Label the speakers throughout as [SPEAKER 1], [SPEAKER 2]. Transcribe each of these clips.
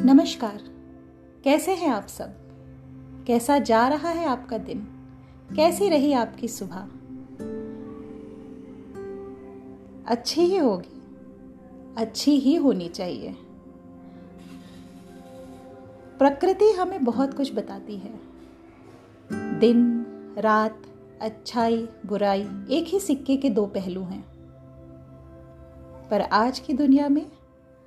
[SPEAKER 1] नमस्कार। कैसे हैं आप सब? कैसा जा रहा है आपका दिन? कैसी रही आपकी सुबह? अच्छी ही होगी। अच्छी ही होनी चाहिए। प्रकृति हमें बहुत कुछ बताती है। दिन, रात, अच्छाई, बुराई एक ही सिक्के के दो पहलू हैं। पर आज की दुनिया में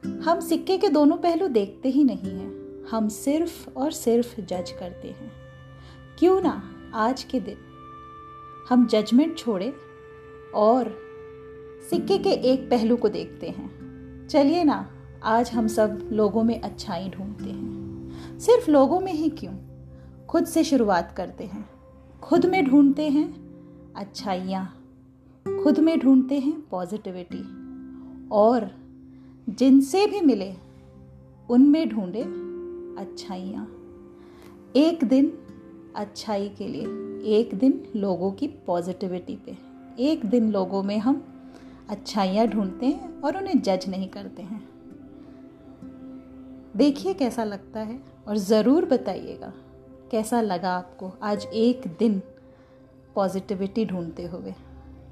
[SPEAKER 1] हम सिक्के के दोनों पहलू देखते ही नहीं हैं। हम सिर्फ़ और सिर्फ़ जज करते हैं। क्यों ना आज के दिन? हम जजमेंट छोड़े और सिक्के के एक पहलू को देखते हैं। चलिए ना, आज हम सब लोगों में अच्छाई ढूंढते हैं। सिर्फ़ लोगों में ही क्यों? खुद से शुरुआत करते हैं। खुद में ढूंढते हैं अच्छाइयाँ। खुद में ढूंढते हैं पॉजिटिविटी और जिनसे भी मिले, उनमें ढूंढे अच्छाइयाँ। एक दिन अच्छाई के लिए, एक दिन लोगों की पॉजिटिविटी पे। एक दिन लोगों में हम अच्छाइयाँ ढूंढते हैं और उन्हें जज नहीं करते हैं। देखिए कैसा लगता है और ज़रूर बताइएगा, कैसा लगा आपको आज एक दिन पॉजिटिविटी ढूंढते हुए।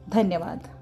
[SPEAKER 1] धन्यवाद।